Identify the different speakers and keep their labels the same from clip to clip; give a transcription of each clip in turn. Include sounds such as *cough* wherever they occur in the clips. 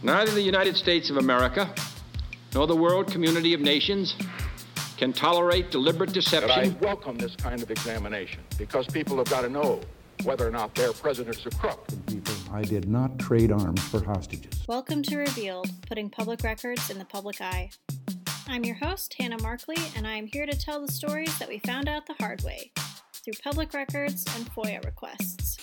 Speaker 1: Neither the United States of America nor the world community of nations can tolerate deliberate deception.
Speaker 2: But I welcome this kind of examination because people have got to know whether or not their president's a crook.
Speaker 3: People, I did not trade arms for hostages.
Speaker 4: Welcome to Revealed, putting public records in the public eye. I'm your host, Hannah Markley, and I am here to tell the stories that we found out the hard way through public records and FOIA requests.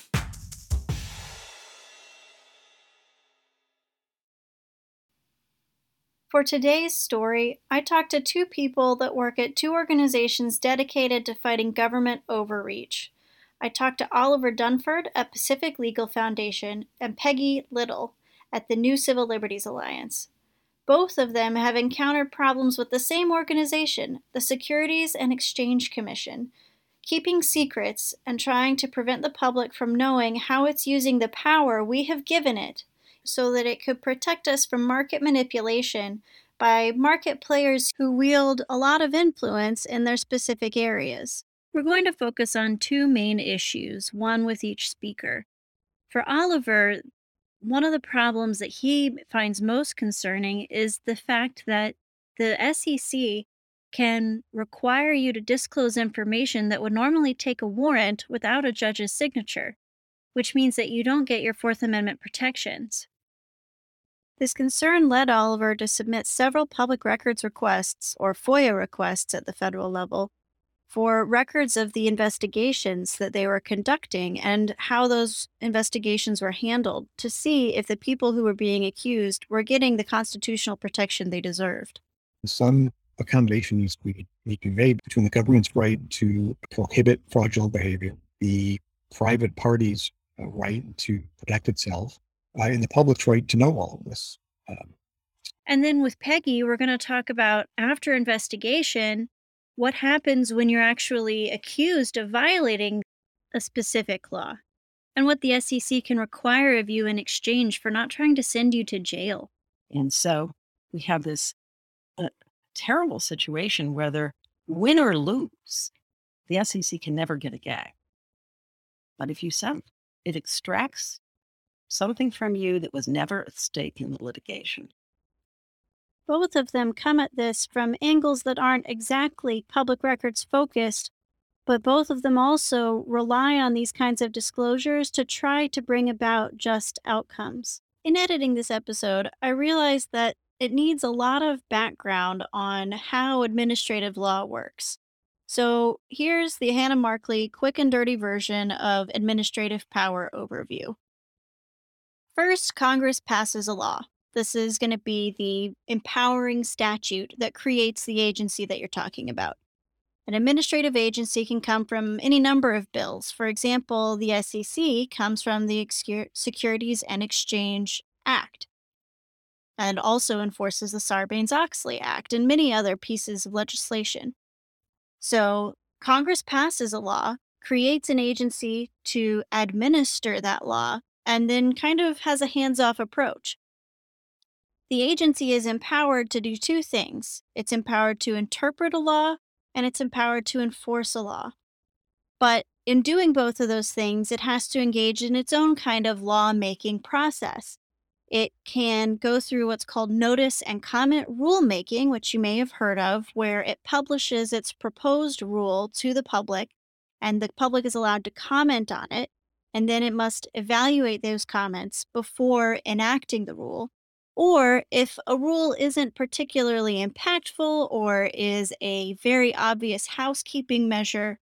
Speaker 4: For today's story, I talked to two people that work at two organizations dedicated to fighting government overreach. I talked to Oliver Dunford at Pacific Legal Foundation and Peggy Little at the New Civil Liberties Alliance. Both of them have encountered problems with the same organization, the Securities and Exchange Commission, keeping secrets and trying to prevent the public from knowing how it's using the power we have given it so that it could protect us from market manipulation by market players who wield a lot of influence in their specific areas. We're going to focus on two main issues, one with each speaker. For Oliver, one of the problems that he finds most concerning is the fact that the SEC can require you to disclose information that would normally take a warrant without a judge's signature, which means that you don't get your Fourth Amendment protections. This concern led Oliver to submit several public records requests, or FOIA requests at the federal level, for records of the investigations that they were conducting and how those investigations were handled to see if the people who were being accused were getting the constitutional protection they deserved.
Speaker 5: Some accommodation needs to be, made between the government's right to prohibit fraudulent behavior, the private party's uh, right to protect itself, uh, in the public's right to know all of this. Um,
Speaker 4: and then with Peggy, we're going to talk about after investigation, what happens when you're actually accused of violating a specific law and what the SEC can require of you in exchange for not trying to send you to jail.
Speaker 6: And so we have this uh, terrible situation whether win or lose, the SEC can never get a gag. But if you send, it extracts something from you that was never at stake in the litigation.
Speaker 4: Both of them come at this from angles that aren't exactly public records focused, but both of them also rely on these kinds of disclosures to try to bring about just outcomes. In editing this episode, I realized that it needs a lot of background on how administrative law works. So here's the Hannah Markley quick and dirty version of administrative power overview. First, Congress passes a law. This is going to be the empowering statute that creates the agency that you're talking about. An administrative agency can come from any number of bills. For example, the SEC comes from the Securities and Exchange Act and also enforces the Sarbanes Oxley Act and many other pieces of legislation. So, Congress passes a law, creates an agency to administer that law, and then kind of has a hands off approach. The agency is empowered to do two things it's empowered to interpret a law, and it's empowered to enforce a law. But in doing both of those things, it has to engage in its own kind of law making process. It can go through what's called notice and comment rulemaking, which you may have heard of, where it publishes its proposed rule to the public, and the public is allowed to comment on it and then it must evaluate those comments before enacting the rule. Or if a rule isn't particularly impactful or is a very obvious housekeeping measure,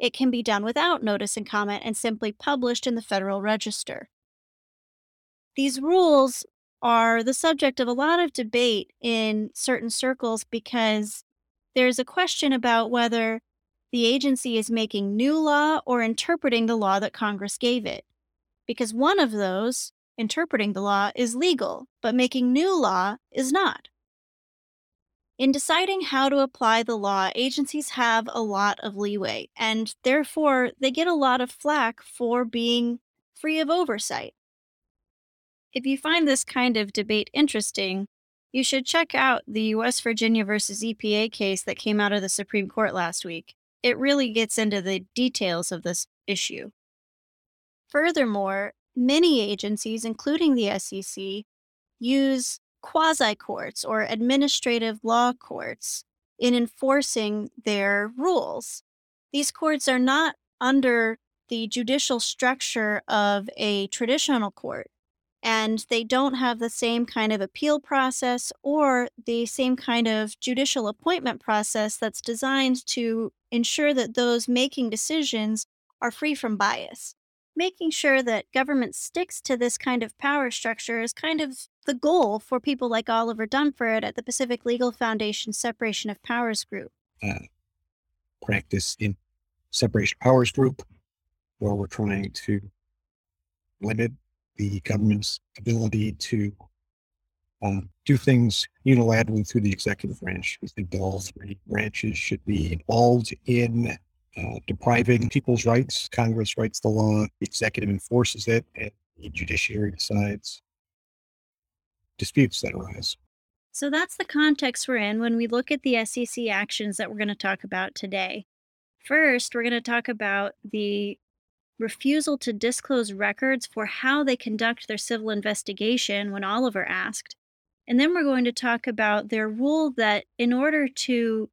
Speaker 4: it can be done without notice and comment and simply published in the Federal Register. These rules are the subject of a lot of debate in certain circles because there's a question about whether the agency is making new law or interpreting the law that Congress gave it. Because one of those, interpreting the law, is legal, but making new law is not. In deciding how to apply the law, agencies have a lot of leeway, and therefore they get a lot of flack for being free of oversight. If you find this kind of debate interesting, you should check out the West Virginia versus EPA case that came out of the Supreme Court last week it really gets into the details of this issue. Furthermore, many agencies, including the SEC, use quasi courts or administrative law courts in enforcing their rules. These courts are not under the judicial structure of a traditional court, and they don't have the same kind of appeal process or the same kind of judicial appointment process that's designed to ensure that those making decisions are free from bias. Making sure that government sticks to this kind of power structure is kind of the goal for people like Oliver Dunford at the Pacific Legal Foundation Separation of Powers Group.
Speaker 5: Uh, practice in separation powers group, where we're trying to limit the government's ability to um, do things unilaterally through the executive branch. We think that all three branches should be involved in uh, depriving people's rights. Congress writes the law, the executive enforces it, and the judiciary decides disputes that arise.
Speaker 4: So that's the context we're in when we look at the SEC actions that we're going to talk about today. First, we're going to talk about the refusal to disclose records for how they conduct their civil investigation when Oliver asked. And then we're going to talk about their rule that in order to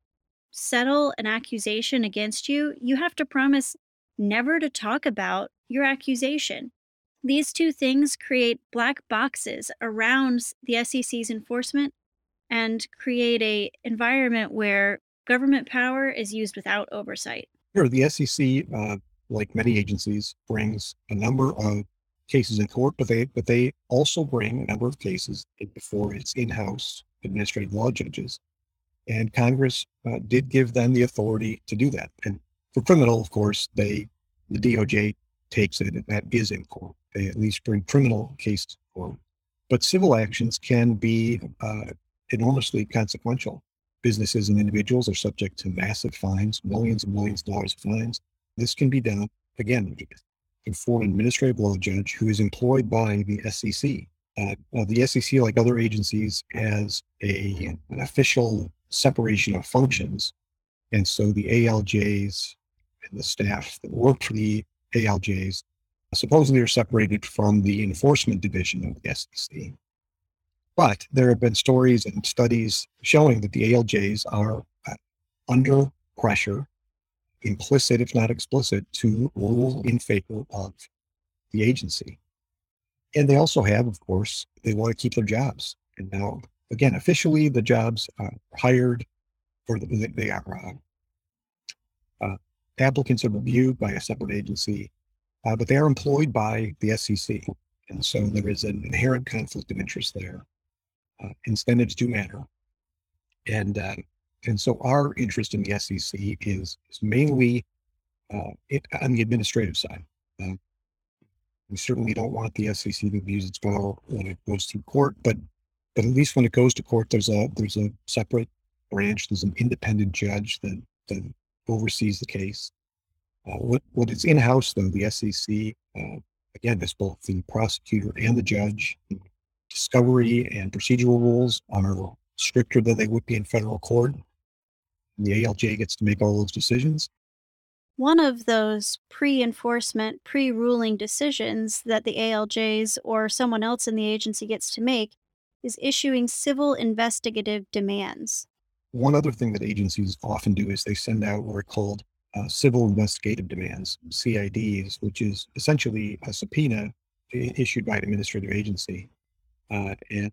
Speaker 4: settle an accusation against you, you have to promise never to talk about your accusation. These two things create black boxes around the SEC's enforcement and create a environment where government power is used without oversight.
Speaker 5: Sure, the SEC, uh, like many agencies, brings a number of cases in court, but they but they also bring a number of cases before its in-house administrative law judges. And Congress uh, did give them the authority to do that. And for criminal, of course, they the DOJ takes it, and that is in court. They at least bring criminal cases court. But civil actions can be uh, enormously consequential. Businesses and individuals are subject to massive fines, millions and millions of dollars of fines. This can be done, again, before an administrative law judge who is employed by the SEC. Uh, uh, the SEC, like other agencies, has a, an official separation of functions. And so the ALJs and the staff that work for the ALJs supposedly are separated from the enforcement division of the SEC. But there have been stories and studies showing that the ALJs are uh, under pressure, implicit, if not explicit, to rule in favor of the agency. And they also have, of course, they want to keep their jobs. And now, again, officially, the jobs are hired, or they are uh, uh, applicants are reviewed by a separate agency uh, but they are employed by the SEC. And so there is an inherent conflict of interest there. Uh, incentives do matter. And, uh, and so our interest in the SEC is, is mainly uh, it, on the administrative side. Um, we certainly don't want the SEC to abuse its power when it goes through court, but but at least when it goes to court, there's a there's a separate branch, there's an independent judge that that oversees the case. Uh, what, what is in-house though, the SEC, uh, again, is both the prosecutor and the judge. Discovery and procedural rules are stricter than they would be in federal court. And the ALJ gets to make all those decisions.
Speaker 4: One of those pre enforcement, pre ruling decisions that the ALJs or someone else in the agency gets to make is issuing civil investigative demands.
Speaker 5: One other thing that agencies often do is they send out what are called uh, civil investigative demands, CIDs, which is essentially a subpoena issued by an administrative agency. Uh, and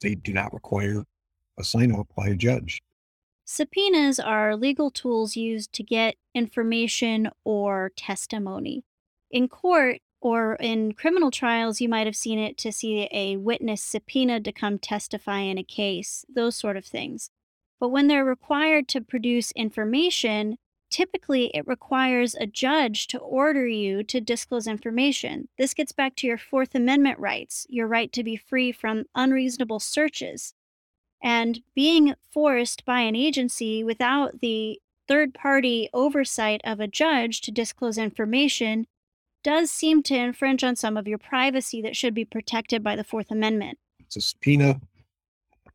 Speaker 5: they do not require a sign off by a judge.
Speaker 4: Subpoenas are legal tools used to get information or testimony. In court or in criminal trials, you might have seen it to see a witness subpoenaed to come testify in a case, those sort of things. But when they're required to produce information, typically it requires a judge to order you to disclose information. This gets back to your Fourth Amendment rights, your right to be free from unreasonable searches. And being forced by an agency without the third party oversight of a judge to disclose information does seem to infringe on some of your privacy that should be protected by the Fourth Amendment.
Speaker 5: It's a subpoena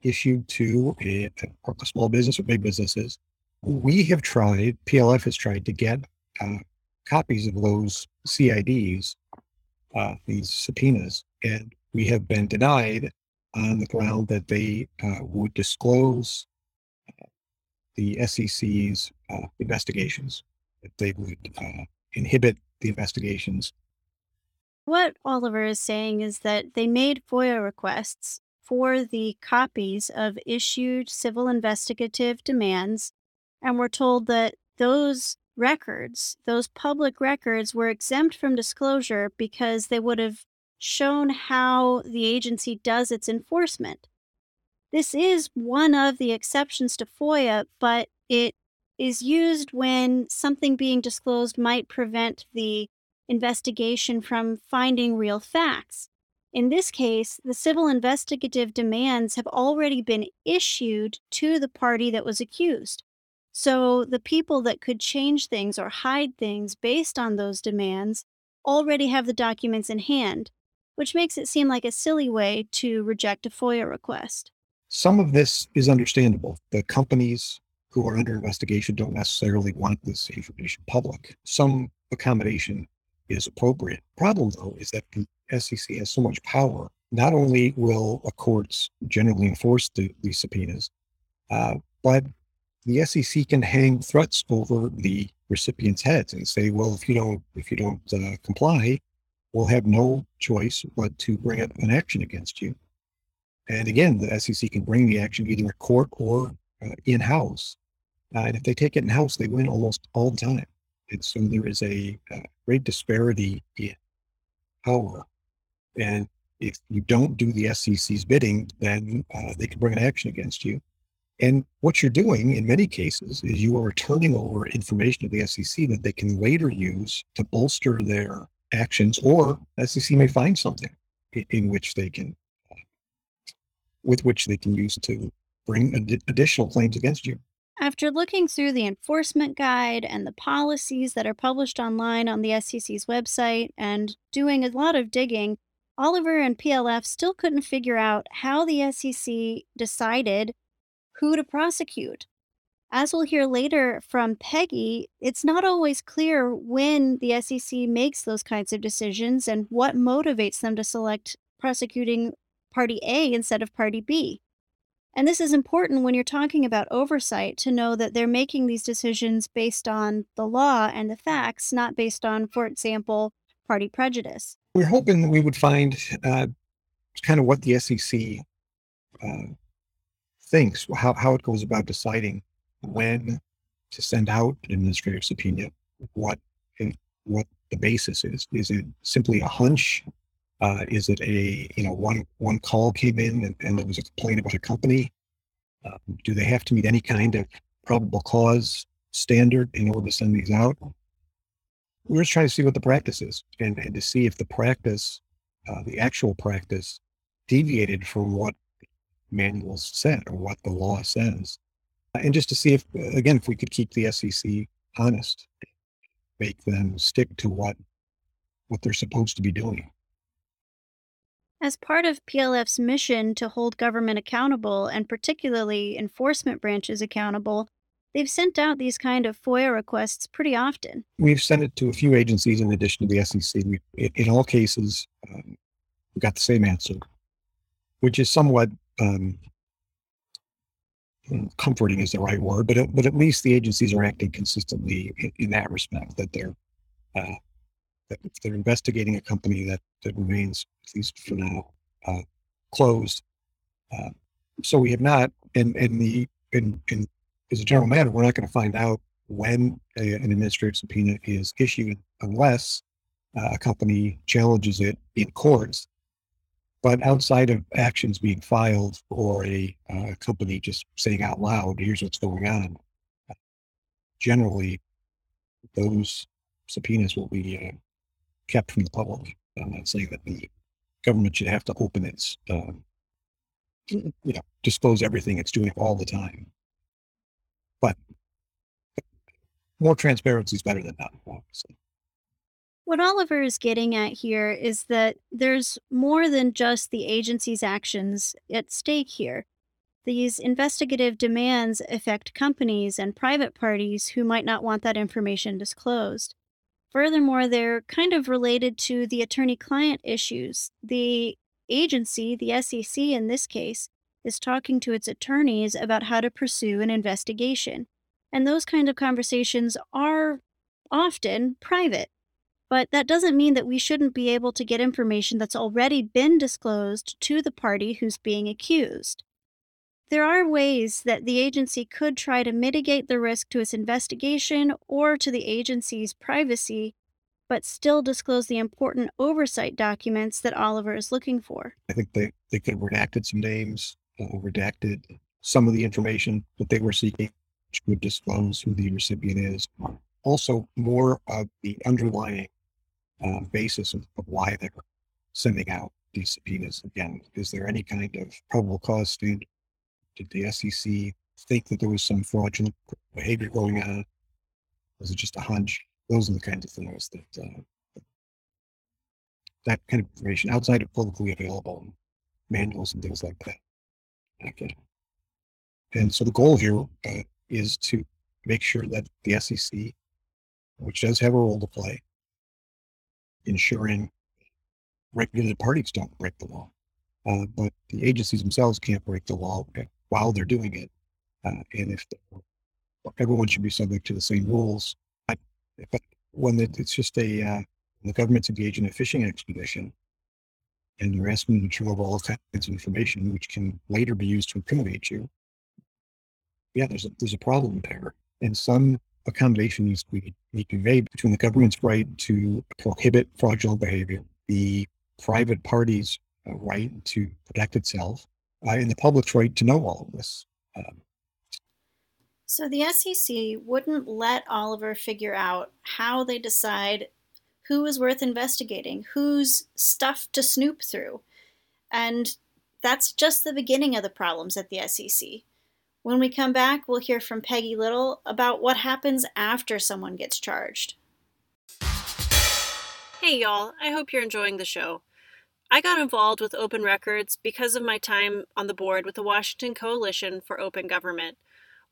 Speaker 5: issued to a, a small business or big businesses we have tried, PLF has tried to get uh, copies of those CIDs, uh, these subpoenas, and we have been denied on the ground that they uh, would disclose the SEC's uh, investigations, that they would uh, inhibit the investigations.
Speaker 4: What Oliver is saying is that they made FOIA requests for the copies of issued civil investigative demands and were told that those records, those public records, were exempt from disclosure because they would have shown how the agency does its enforcement. This is one of the exceptions to FOIA, but it is used when something being disclosed might prevent the investigation from finding real facts. In this case, the civil investigative demands have already been issued to the party that was accused. So the people that could change things or hide things based on those demands already have the documents in hand, which makes it seem like a silly way to reject a FOIA request.
Speaker 5: Some of this is understandable. The companies who are under investigation don't necessarily want this information public. Some accommodation is appropriate. Problem, though, is that the SEC has so much power. Not only will a courts generally enforce the, these subpoenas, uh, but the SEC can hang threats over the recipients' heads and say, "Well, if you don't, if you don't uh, comply, we'll have no choice but to bring up an action against you." And again, the SEC can bring the action either in court or uh, in house. Uh, and if they take it in house, they win almost all the time. And so there is a, a uh, great disparity in power. And if you don't do the SEC's bidding, then uh, they can bring an action against you. And what you're doing in many cases is you are turning over information to the SEC that they can later use to bolster their actions, or SEC may find something in, which they can, with which they can use to bring ad- additional claims against you.
Speaker 4: After looking through the enforcement guide and the policies that are published online on the SEC's website and doing a lot of digging, Oliver and PLF still couldn't figure out how the SEC decided who to prosecute. As we'll hear later from Peggy, it's not always clear when the SEC makes those kinds of decisions and what motivates them to select prosecuting Party A instead of Party B. And this is important when you're talking about oversight to know that they're making these decisions based on the law and the facts, not based on, for example, party prejudice.
Speaker 5: We're hoping that we would find uh, kind of what the SEC uh, thinks, how, how it goes about deciding when to send out an administrative subpoena, what what the basis is. Is it simply a hunch? Uh, is it a you know one one call came in and, and there was a complaint about a company? Uh, do they have to meet any kind of probable cause standard in order to send these out? We're just trying to see what the practice is and, and to see if the practice, uh, the actual practice, deviated from what manuals said or what the law says. And just to see if, again, if we could keep the SEC honest, make them stick to what what they're supposed to be doing.
Speaker 4: As part of PLF's mission to hold government accountable and particularly enforcement branches accountable, they've sent out these kind of FOIA requests pretty often.
Speaker 5: We've sent it to a few agencies in addition to the SEC. We, in all cases, um, we got the same answer, which is somewhat um, comforting is the right word, but but at least the agencies are acting consistently in, in that respect. That they're uh, that they're investigating a company that that remains at least for now uh, closed. Uh, so we have not, and and the in, in as a general matter, we're not going to find out when a, an administrative subpoena is issued unless uh, a company challenges it in courts but outside of actions being filed or a uh, company just saying out loud, here's what's going on, generally those subpoenas will be uh, kept from the public. I'm not saying that the government should have to open its, uh, you know, disclose everything it's doing all the time. But more transparency is better than none, obviously.
Speaker 4: What Oliver is getting at here is that there's more than just the agency's actions at stake here. These investigative demands affect companies and private parties who might not want that information disclosed. Furthermore, they're kind of related to the attorney client issues. The agency, the SEC in this case, is talking to its attorneys about how to pursue an investigation. And those kind of conversations are often private. But that doesn't mean that we shouldn't be able to get information that's already been disclosed to the party who's being accused. There are ways that the agency could try to mitigate the risk to its investigation or to the agency's privacy, but still disclose the important oversight documents that Oliver is looking for.
Speaker 5: I think they, they could have redacted some names, uh, redacted some of the information that they were seeking, which would disclose who the recipient is. Also, more of the underlying uh, basis of, of why they're sending out these subpoenas. Again, is there any kind of probable cause standard? Did the SEC think that there was some fraudulent behavior going on? Was it just a hunch? Those are the kinds of things that uh, that kind of information outside of publicly available manuals and things like that. Okay. And so the goal here uh, is to make sure that the SEC, which does have a role to play, ensuring regulated parties don't break the law. Uh, but the agencies themselves can't break the law while they're doing it. Uh, and if everyone should be subject to the same rules, but when it's just a uh, the government's engaged in a fishing expedition, and you're asking to turn all kinds of information, which can later be used to incriminate you. Yeah, there's a there's a problem there, and some accommodation needs to be, need to be made between the government's right to prohibit fraudulent behavior, the private party's uh, right to protect itself, uh, and the public's right to know all of this. Um,
Speaker 4: so the SEC wouldn't let Oliver figure out how they decide who is worth investigating, who's stuff to snoop through. And that's just the beginning of the problems at the SEC. When we come back, we'll hear from Peggy Little about what happens after someone gets charged.
Speaker 7: Hey, y'all. I hope you're enjoying the show. I got involved with Open Records because of my time on the board with the Washington Coalition for Open Government.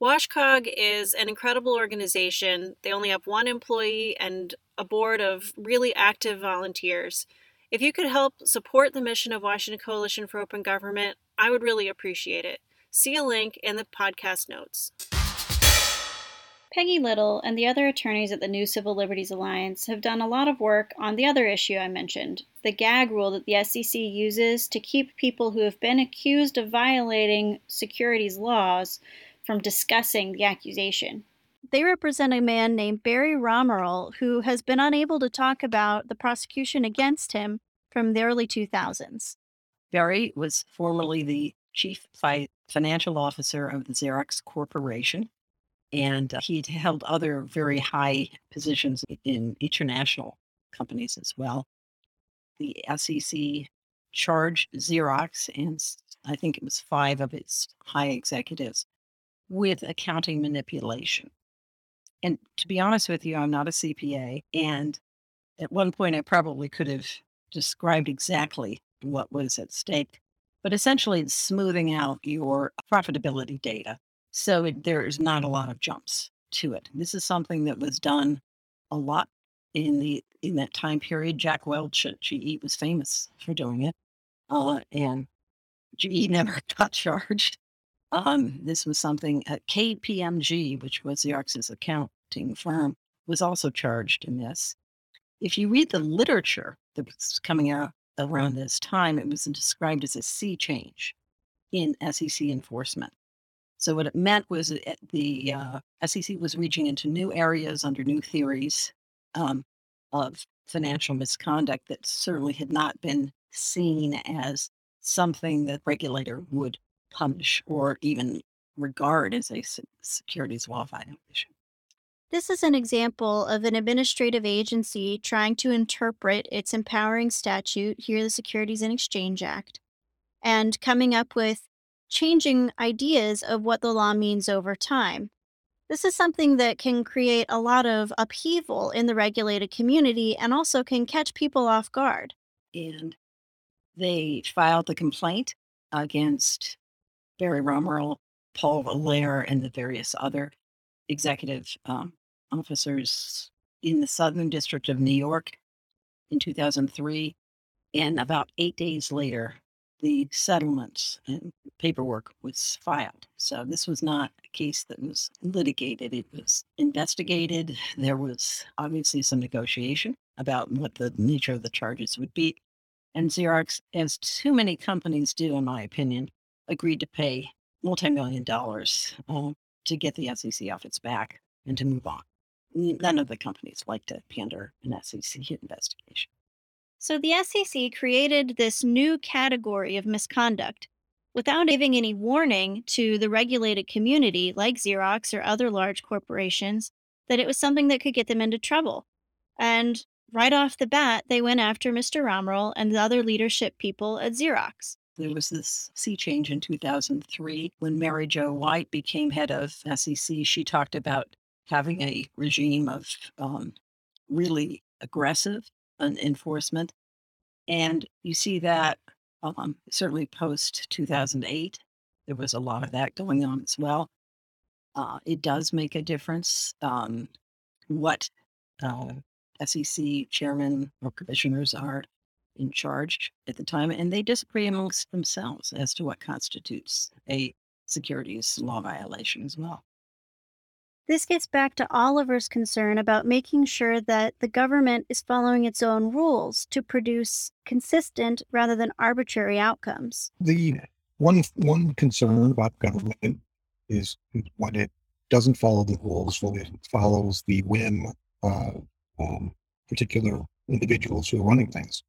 Speaker 7: WashCog is an incredible organization. They only have one employee and a board of really active volunteers. If you could help support the mission of Washington Coalition for Open Government, I would really appreciate it. See a link in the podcast notes.
Speaker 4: Peggy Little and the other attorneys at the New Civil Liberties Alliance have done a lot of work on the other issue I mentioned the gag rule that the SEC uses to keep people who have been accused of violating securities laws from discussing the accusation. They represent a man named Barry Romeril who has been unable to talk about the prosecution against him from the early 2000s.
Speaker 6: Barry was formerly the chief fi- financial officer of the Xerox Corporation, and uh, he'd held other very high positions in international companies as well. The SEC charged Xerox and I think it was five of its high executives with accounting manipulation. And to be honest with you, I'm not a CPA. And at one point, I probably could have described exactly what was at stake but essentially it's smoothing out your profitability data. So it, there's not a lot of jumps to it. This is something that was done a lot in the in that time period. Jack Welch at GE was famous for doing it, uh, and GE *laughs* never got charged. Um, this was something at KPMG, which was Xerox's accounting firm, was also charged in this. If you read the literature that was coming out around this time, it was described as a sea change in SEC enforcement. So what it meant was that the uh, SEC was reaching into new areas under new theories um, of financial misconduct that certainly had not been seen as something that regulator would punish or even regard as a securities law violation.
Speaker 4: This is an example of an administrative agency trying to interpret its empowering statute, here the Securities and Exchange Act, and coming up with changing ideas of what the law means over time. This is something that can create a lot of upheaval in the regulated community and also can catch people off guard.
Speaker 6: And they filed the complaint against Barry Romeril, Paul Allaire, and the various other executive um, officers in the Southern District of New York in 2003. And about eight days later, the settlements and paperwork was filed. So this was not a case that was litigated, it was investigated. There was obviously some negotiation about what the nature of the charges would be. And Xerox, as too many companies do, in my opinion, agreed to pay multi million dollars uh, to get the SEC off its back and to move on. None of the companies like to pander an SEC investigation.
Speaker 4: So the SEC created this new category of misconduct without giving any warning to the regulated community, like Xerox or other large corporations, that it was something that could get them into trouble. And right off the bat, they went after Mr. Romeril and the other leadership people at Xerox.
Speaker 6: There was this sea change in 2003 when Mary Jo White became head of SEC. She talked about having a regime of um, really aggressive enforcement. And you see that um, certainly post 2008, there was a lot of that going on as well. Uh, it does make a difference um, what uh, SEC chairman or commissioners are in charge at the time, and they disagree amongst themselves as to what constitutes a securities law violation as well.
Speaker 4: This gets back to Oliver's concern about making sure that the government is following its own rules to produce consistent rather than arbitrary outcomes.
Speaker 5: The one one concern about government is when it doesn't follow the rules, when it follows the whim of um, particular individuals who are running things.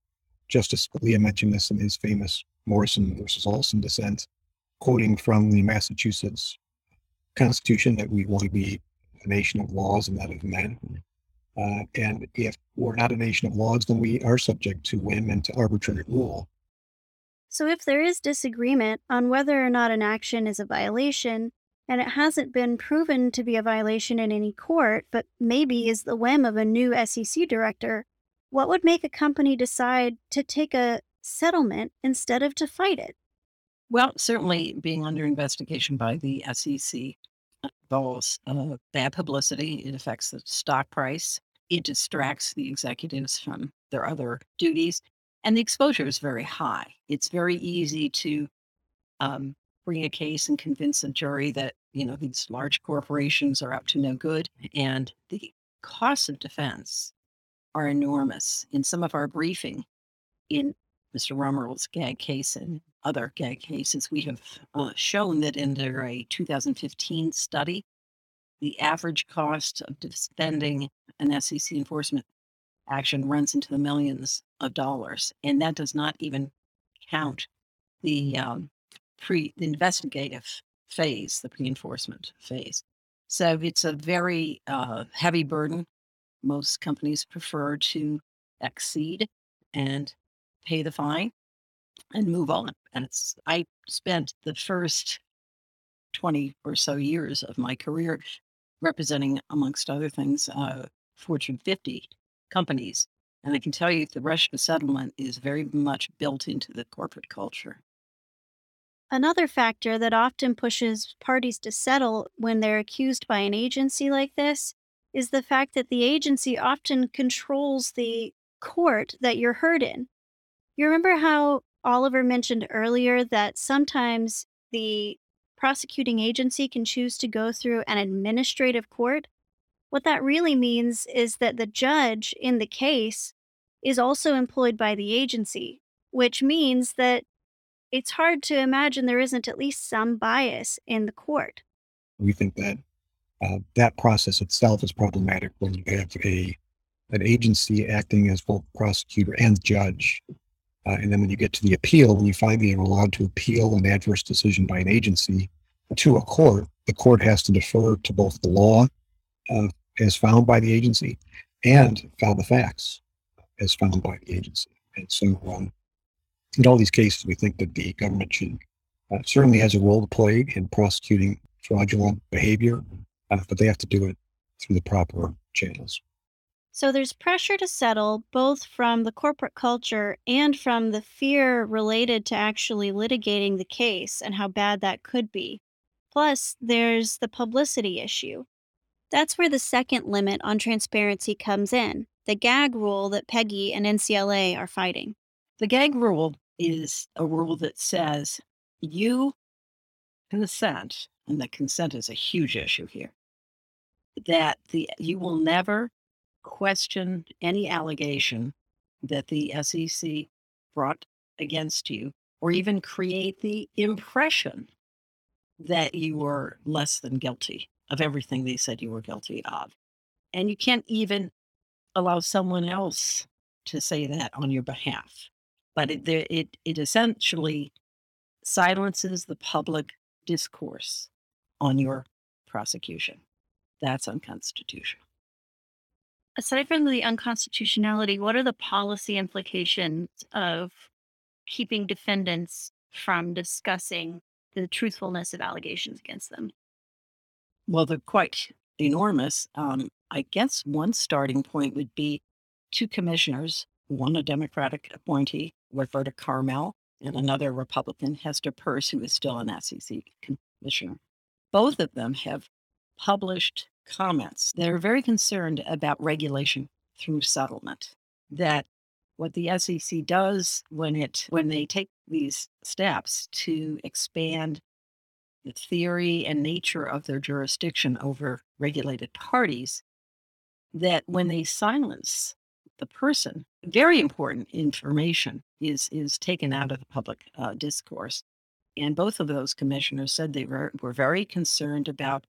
Speaker 5: Justice Scalia mentioned this in his famous Morrison versus Olson dissent, quoting from the Massachusetts Constitution that we want to be a nation of laws and not of men. Uh, and if we're not a nation of laws, then we are subject to whim and to arbitrary rule.
Speaker 4: So, if there is disagreement on whether or not an action is a violation, and it hasn't been proven to be a violation in any court, but maybe is the whim of a new SEC director, what would make a company decide to take a settlement instead of to fight it?
Speaker 6: Well, certainly being under investigation by the SEC involves uh, bad publicity. It affects the stock price. It distracts the executives from their other duties. And the exposure is very high. It's very easy to um, bring a case and convince a jury that, you know, these large corporations are up to no good. And the costs of defense are enormous. In some of our briefing, in Mr. Romeril's gag case and other gag cases, we have uh, shown that under a 2015 study, the average cost of defending an SEC enforcement action runs into the millions of dollars, and that does not even count the um, pre the investigative phase, the pre-enforcement phase. So it's a very uh, heavy burden most companies prefer to exceed and pay the fine and move on. And I spent the first 20 or so years of my career representing, amongst other things, uh, Fortune 50 companies. And I can tell you the rush to settlement is very much built into the corporate culture.
Speaker 4: Another factor that often pushes parties to settle when they're accused by an agency like this is the fact that the agency often controls the court that you're heard in. You remember how Oliver mentioned earlier that sometimes the prosecuting agency can choose to go through an administrative court? What that really means is that the judge in the case is also employed by the agency, which means that it's hard to imagine there isn't at least some bias in the court.
Speaker 5: We think that uh, that process itself is problematic when you have a an agency acting as both prosecutor and judge. Uh, and then when you get to the appeal, when you finally are allowed to appeal an adverse decision by an agency to a court, the court has to defer to both the law uh, as found by the agency and found the facts as found by the agency. And so, um, in all these cases, we think that the government should uh, certainly has a role to play in prosecuting fraudulent behavior uh, but they have to do it through the proper channels.
Speaker 4: So there's pressure to settle both from the corporate culture and from the fear related to actually litigating the case and how bad that could be. Plus, there's the publicity issue. That's where the second limit on transparency comes in the gag rule that Peggy and NCLA are fighting.
Speaker 6: The gag rule is a rule that says you consent, and the consent is a huge issue here, that the you will never question any allegation that the SEC brought against you or even create the impression that you were less than guilty of everything they said you were guilty of. And you can't even allow someone else to say that on your behalf. But it, it, it essentially silences the public discourse on your prosecution. That's unconstitutional.
Speaker 4: Aside from the unconstitutionality, what are the policy implications of keeping defendants from discussing the truthfulness of allegations against them?
Speaker 6: Well, they're quite enormous. Um, I guess one starting point would be two commissioners, one a Democratic appointee, Roberta Karmel, and another Republican, Hester Peirce, who is still an SEC commissioner. Both of them have published comments that are very concerned about regulation through settlement. That what the SEC does when it when they take these steps to expand the theory and nature of their jurisdiction over regulated parties, that when they silence the person, very important information is is taken out of the public uh, discourse. And both of those commissioners said they were, were very concerned about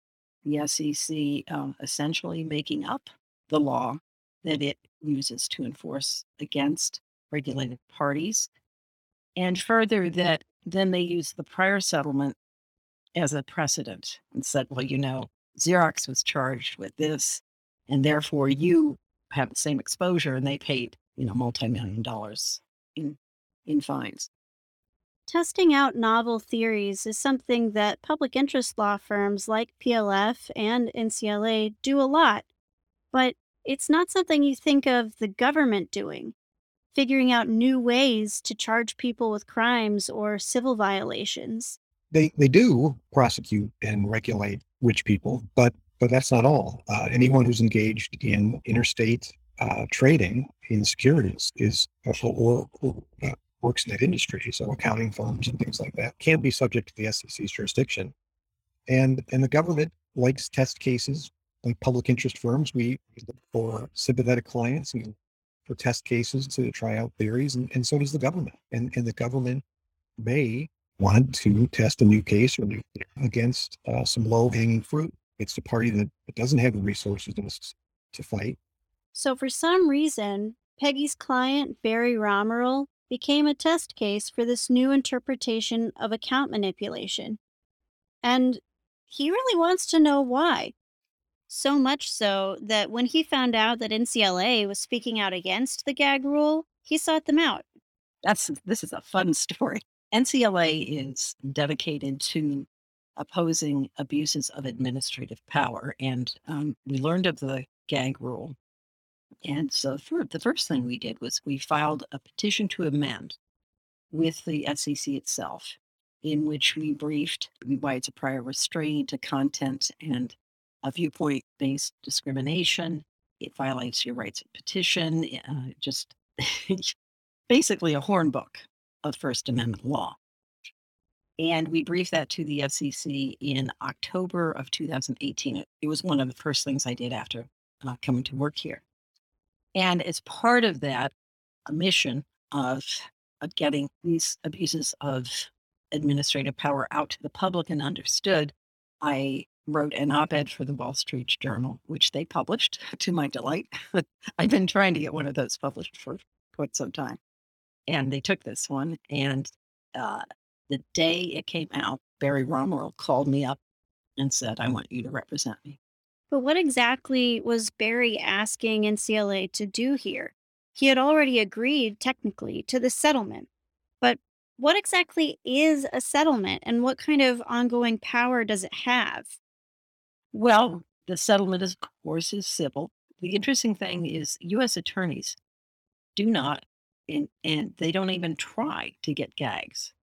Speaker 6: the SEC um, essentially making up the law that it uses to enforce against regulated parties. And further, that then they use the prior settlement as a precedent and said, well, you know, Xerox was charged with this, and therefore you have the same exposure, and they paid, you know, multi-million dollars in in fines.
Speaker 4: Testing out novel theories is something that public interest law firms like PLF and NCLA do a lot, but it's not something you think of the government doing, figuring out new ways to charge people with crimes or civil violations.
Speaker 5: They, they do prosecute and regulate rich people, but but that's not all. Uh, anyone who's engaged in interstate uh, trading in securities is or, or uh, works in that industry, so accounting firms and things like that, can be subject to the SEC's jurisdiction. And and the government likes test cases like public interest firms. We look for sympathetic clients and for test cases to try out theories, and, and so does the government. And and the government may want to test a new case or new against uh, some low hanging fruit. It's the party that, doesn't have the resources to fight.
Speaker 4: So, for some reason, Peggy's client, Barry Romeril, became a test case for this new interpretation of account manipulation. And he really wants to know why. So much so that when he found out that NCLA was speaking out against the gag rule, he sought them out.
Speaker 6: That's this is a fun *laughs* story. NCLA is dedicated to opposing abuses of administrative power, and um, we learned of the gag rule and so for, the first thing we did was we filed a petition to amend with the SEC itself, in which we briefed why it's a prior restraint, a content and a viewpoint based discrimination. It violates your rights of petition, uh, just *laughs* basically a hornbook of First Amendment law. And we briefed that to the SEC in October of 2018. It was one of the first things I did after uh, coming to work here. And as part of that mission of, of getting these abuses of administrative power out to the public and understood, I wrote an op ed for the Wall Street Journal, which they published *laughs* to my delight. *laughs* I've been trying to get one of those published for quite some time. And they took this one. And uh, the day it came out, Barry Romeril called me up and said, I want you to represent me.
Speaker 4: But what exactly was Barry asking NCLA to do here? He had already agreed, technically, to the settlement. But what exactly is a settlement and what kind of ongoing power does it have?
Speaker 6: Well, the settlement, of course, is civil. The interesting thing is U.S. attorneys do not, and, and they don't even try to get gags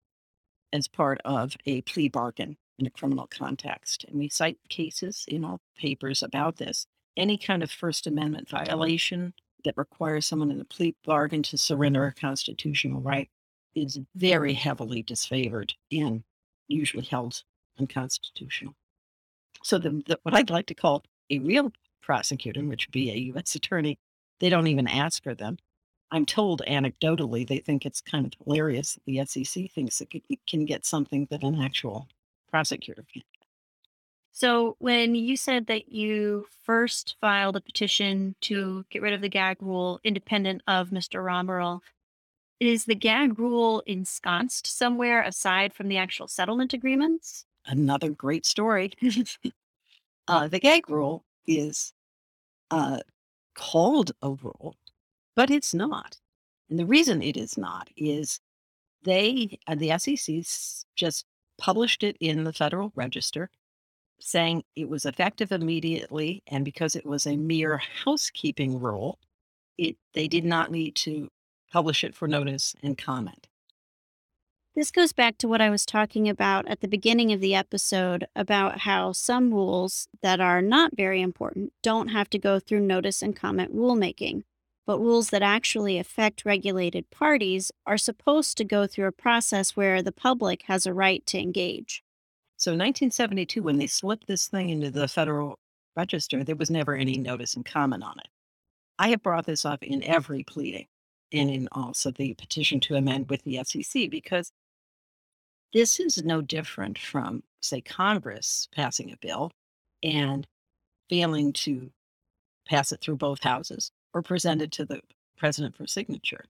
Speaker 6: as part of a plea bargain in a criminal context. And we cite cases in our papers about this. Any kind of First Amendment violation that requires someone in a plea bargain to surrender a constitutional right is very heavily disfavored and usually held unconstitutional. So the, the what I'd like to call a real prosecutor, mm. which would be a U.S. *laughs* attorney, they don't even ask for them. I'm told anecdotally they think it's kind of hilarious that the SEC thinks it can get something that an actual prosecutor.
Speaker 4: So, when you said that you first filed a petition to get rid of the gag rule independent of Mr. Romeril, is the gag rule ensconced somewhere aside from the actual settlement agreements?
Speaker 6: Another great story. *laughs* uh, the gag rule is uh, called a rule, but it's not. And the reason it is not is they, uh, the SEC, just published it in the Federal Register saying it was effective immediately. And because it was a mere housekeeping rule, it, they did not need to publish it for notice and comment.
Speaker 4: This goes back to what I was talking about at the beginning of the episode about how some rules that are not very important don't have to go through notice and comment rulemaking, but rules that actually affect regulated parties are supposed to go through a process where the public has a right to engage.
Speaker 6: So, 1972, when they slipped this thing into the Federal Register, there was never any notice and comment on it. I have brought this up in every pleading and in also the petition to amend with the SEC because this is no different from, say, Congress passing a bill and failing to pass it through both houses or present it to the president for signature.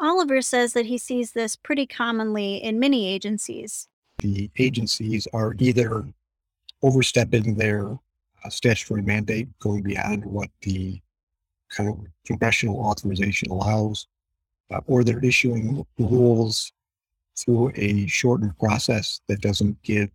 Speaker 4: Oliver says that he sees this pretty commonly in many agencies.
Speaker 5: The agencies are either overstepping their uh, statutory mandate, going beyond what the kind of congressional authorization allows, uh, or they're issuing rules through a shortened process that doesn't give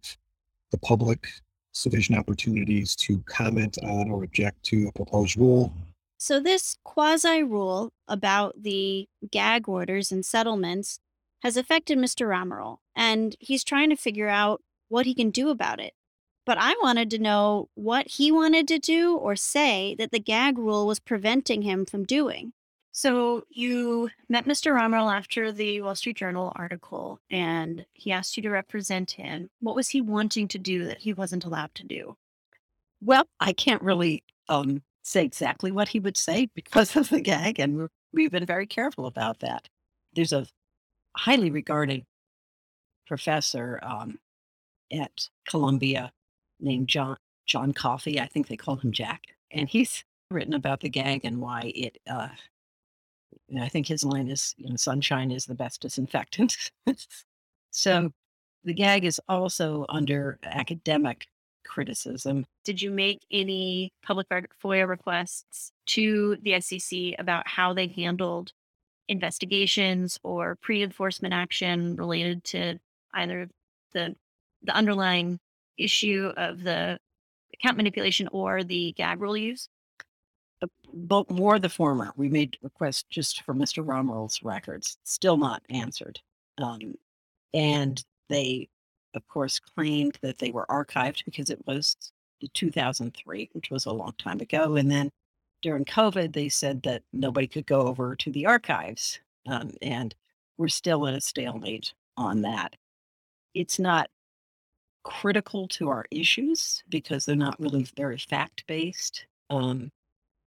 Speaker 5: the public sufficient opportunities to comment on or object to a proposed rule.
Speaker 4: So, this quasi rule about the gag orders and settlements has affected Mr. Romeril, and he's trying to figure out what he can do about it. But I wanted to know what he wanted to do or say that the gag rule was preventing him from doing. So you met Mr. Romeril after the Wall Street Journal article and he asked you to represent him. What was he wanting to do that he wasn't allowed to do?
Speaker 6: Well, I can't really um, say exactly what he would say because *laughs* of the gag, and we've been very careful about that. There's a highly regarded professor um, at Columbia named John John Coffee. I think they call him Jack, and he's written about the gag and why it uh, I think his line is, you know, sunshine is the best disinfectant. *laughs* so the gag is also under academic criticism.
Speaker 4: Did you make any public FOIA requests to the SEC about how they handled investigations or pre-enforcement action related to either the the underlying issue of the account manipulation or the gag rule use?
Speaker 6: both more the former. We made requests just for Mr. Romeril's records, still not answered. Um, and they, of course, claimed that they were archived because it was 2003, which was a long time ago. And then during COVID, they said that nobody could go over to the archives. Um, and we're still in a stalemate on that. It's not critical to our issues because they're not really very fact based. Um,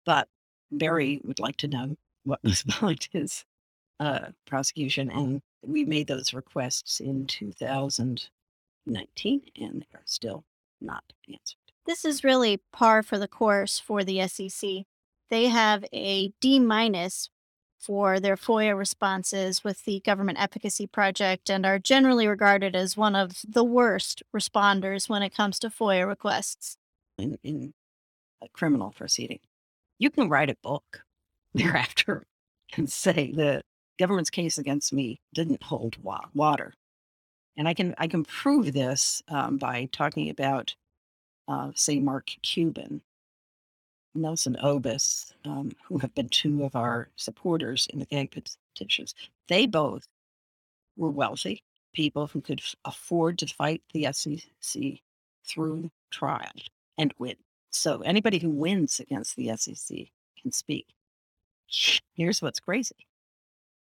Speaker 6: but Barry would like to know what *laughs* was behind his uh, prosecution, and we made those requests in 2019, and they are still not answered.
Speaker 4: This is really par for the course for the SEC. They have a D minus for their FOIA responses with the Government Efficacy Project and are generally regarded as one of the worst responders when it comes to FOIA requests.
Speaker 6: In, in a criminal proceeding you can write a book *laughs* thereafter and say the government's case against me didn't hold wa- water. And I can I can prove this um, by talking about, uh, say, Mark Cuban, Nelson Obus, um, who have been two of our supporters in the gag petitions. They both were wealthy people who could afford to fight the SEC through trial and win. So anybody who wins against the SEC can speak. Here's what's crazy.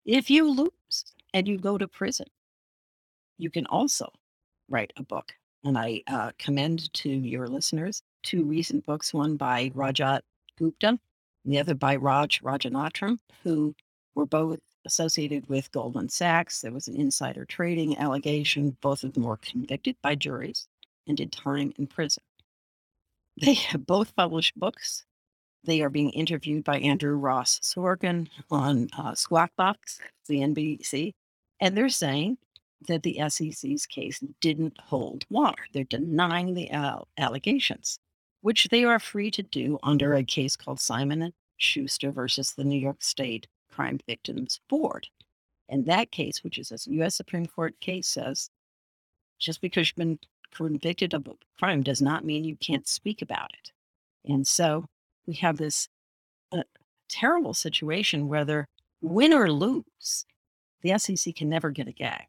Speaker 6: If you lose and you go to prison. You can also write a book. And I uh, commend to your listeners two recent books, one by Rajat Gupta, and the other by Raj Rajaratnam, who were both associated with Goldman Sachs. There was an insider trading allegation. Both of them were convicted by juries and did time in prison. They have both published books. They are being interviewed by Andrew Ross Sorkin on uh, Squawk Box, the NBC, and they're saying that the SEC's case didn't hold water. They're denying the al- allegations, which they are free to do under a case called Simon and Schuster versus the New York State Crime Victims Board. And that case, which is a U.S. Supreme Court case, says just because you've been convicted of a crime does not mean you can't speak about it. And so we have this uh, terrible situation whether win or lose, the SEC can never get a gag.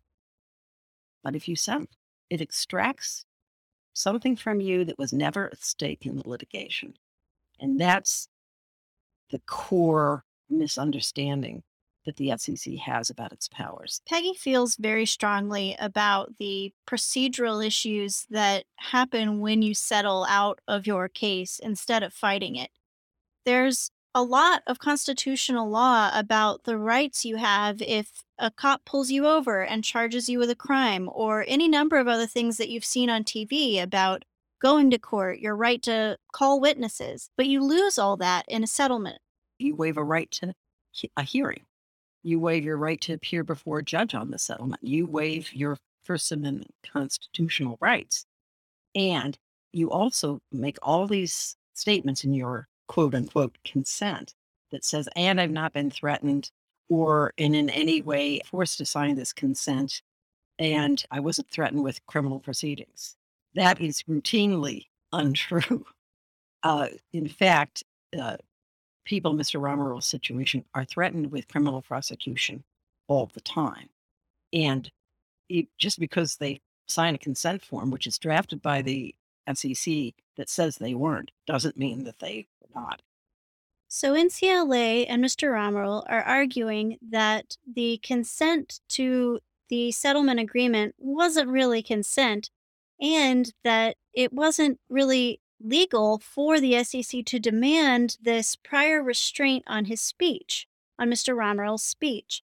Speaker 6: But if you sell, it extracts something from you that was never at stake in the litigation. And that's the core misunderstanding that the SEC has about its powers.
Speaker 4: Peggy feels very strongly about the procedural issues that happen when you settle out of your case instead of fighting it. There's a lot of constitutional law about the rights you have if a cop pulls you over and charges you with a crime, or any number of other things that you've seen on TV about going to court, your right to call witnesses, but you lose all that in a settlement.
Speaker 6: You waive a right to a hearing. You waive your right to appear before a judge on the settlement. You waive your First Amendment constitutional rights. And you also make all these statements in your quote unquote consent that says, and I've not been threatened or in, in any way forced to sign this consent, and I wasn't threatened with criminal proceedings. That is routinely untrue. *laughs* Uh, in fact, uh, people in Mr. Romeril's situation are threatened with criminal prosecution all the time. And it, just because they sign a consent form, which is drafted by the SEC that says they weren't, doesn't mean that they
Speaker 4: So NCLA and Mr. Romeril are arguing that the consent to the settlement agreement wasn't really consent and that it wasn't really legal for the SEC to demand this prior restraint on his speech, on Mr. Romeril's speech.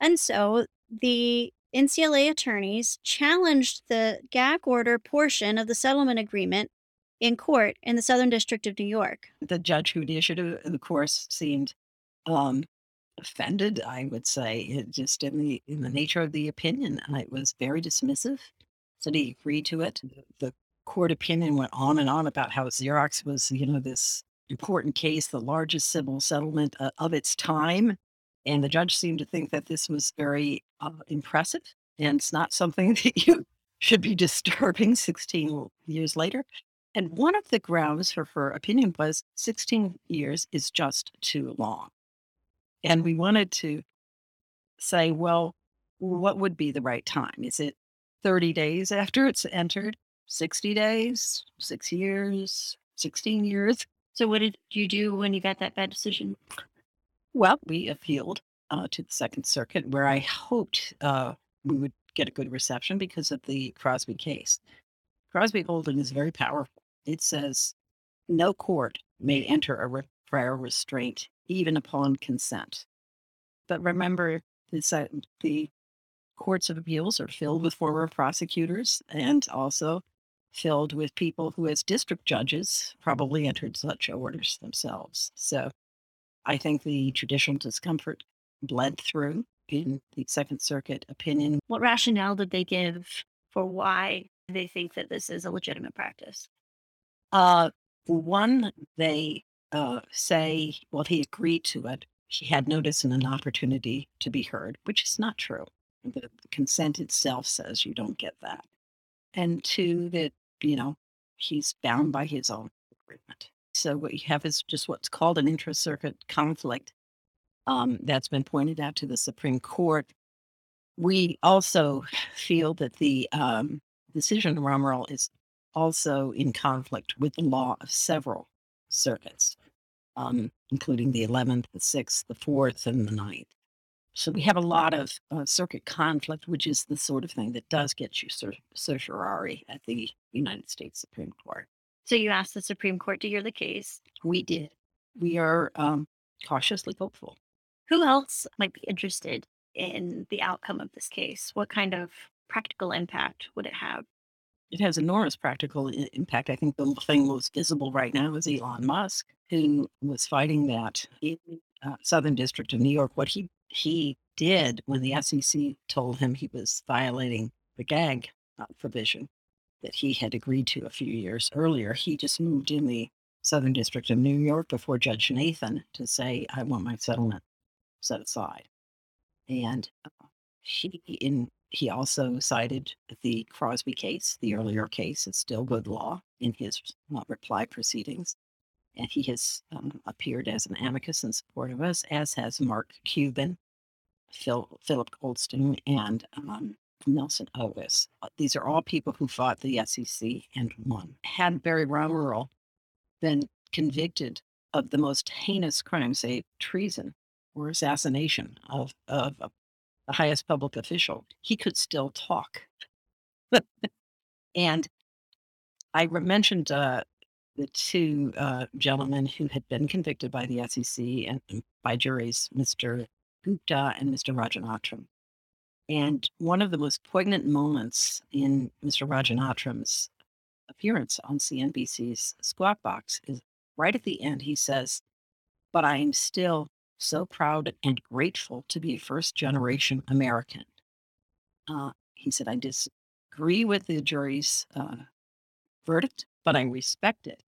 Speaker 4: And so the NCLA attorneys challenged the gag order portion of the settlement agreement in court in the Southern District of New York.
Speaker 6: The judge who issued it, of course, seemed um, offended. I would say, it just in the in the nature of the opinion, it was very dismissive. Said he agreed to it. The court opinion went on and on about how Xerox was, you know, this important case, the largest civil settlement uh, of its time. And the judge seemed to think that this was very uh, impressive and it's not something *laughs* that you should be disturbing 16 years later. And one of the grounds for her opinion was 16 years is just too long. And we wanted to say, well, what would be the right time? Is it 30 days after it's entered? 60 days, six years, 16 years.
Speaker 4: So, what did you do when you got that bad decision?
Speaker 6: Well, we appealed uh, to the Second Circuit, where I hoped uh, we would get a good reception because of the Crosby case. Crosby holding is very powerful. It says no court may enter a prior restraint even upon consent. But remember, uh, the courts of appeals are filled with former prosecutors and also filled with people who, as district judges, probably entered such orders themselves. So I think the traditional discomfort bled through in the Second Circuit opinion.
Speaker 4: What rationale did they give for why they think that this is a legitimate practice?
Speaker 6: Uh, one, they uh, say, well, he agreed to it. He had notice and an opportunity to be heard, which is not true. The consent itself says you don't get that. And two, that you know, he's bound by his own agreement. So what you have is just what's called an intra-circuit conflict um, that's been pointed out to the Supreme Court. We also feel that the um, decision of Romeril is also in conflict with the law of several circuits, um, including the 11th, the 6th, the 4th, and the 9th. So we have a lot of uh, circuit conflict, which is the sort of thing that does get you cer- certiorari at the United States Supreme Court.
Speaker 4: So you asked the Supreme Court to hear the case.
Speaker 6: We did. We are um, cautiously hopeful.
Speaker 4: Who else might be interested in the outcome of this case? What kind of practical impact would it have?
Speaker 6: It has enormous practical impact. I think the thing most visible right now is Elon Musk, who was fighting that in uh, Southern District of New York. What he he did when the SEC told him he was violating the gag uh, provision that he had agreed to a few years earlier, he just moved in the Southern District of New York before Judge Nathan to say, "I want my settlement set aside," and uh, he in he also cited the Crosby case, the earlier case. It's still good law in his reply proceedings. And he has um, appeared as an amicus in support of us, as has Mark Cuban, Phil, Philip Goldstein, and um, Nelson Obus. Uh, These are all people who fought the SEC and won. Had Barry Romeril been convicted of the most heinous crime, say treason or assassination of, of a the highest public official, he could still talk. *laughs* and I mentioned uh, the two uh, gentlemen who had been convicted by the SEC and by juries, Mr. Gupta and Mr. Rajaratnam. And one of the most poignant moments in Mr. Rajaratnam's appearance on CNBC's Squawk Box is right at the end. He says, But I am still so proud and grateful to be a first generation American. Uh, he said, I disagree with the jury's uh, verdict, but I respect it.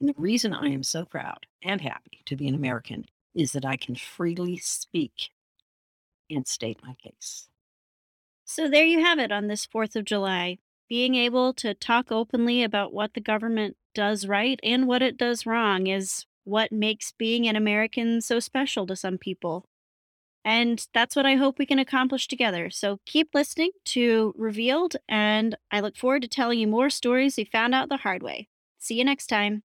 Speaker 6: And the reason I am so proud and happy to be an American is that I can freely speak and state my case.
Speaker 4: So there you have it on this 4th of July. Being able to talk openly about what the government does right and what it does wrong is what makes being an American so special to some people. And that's what I hope we can accomplish together. So keep listening to Revealed, and I look forward to telling you more stories we found out the hard way. See you next time.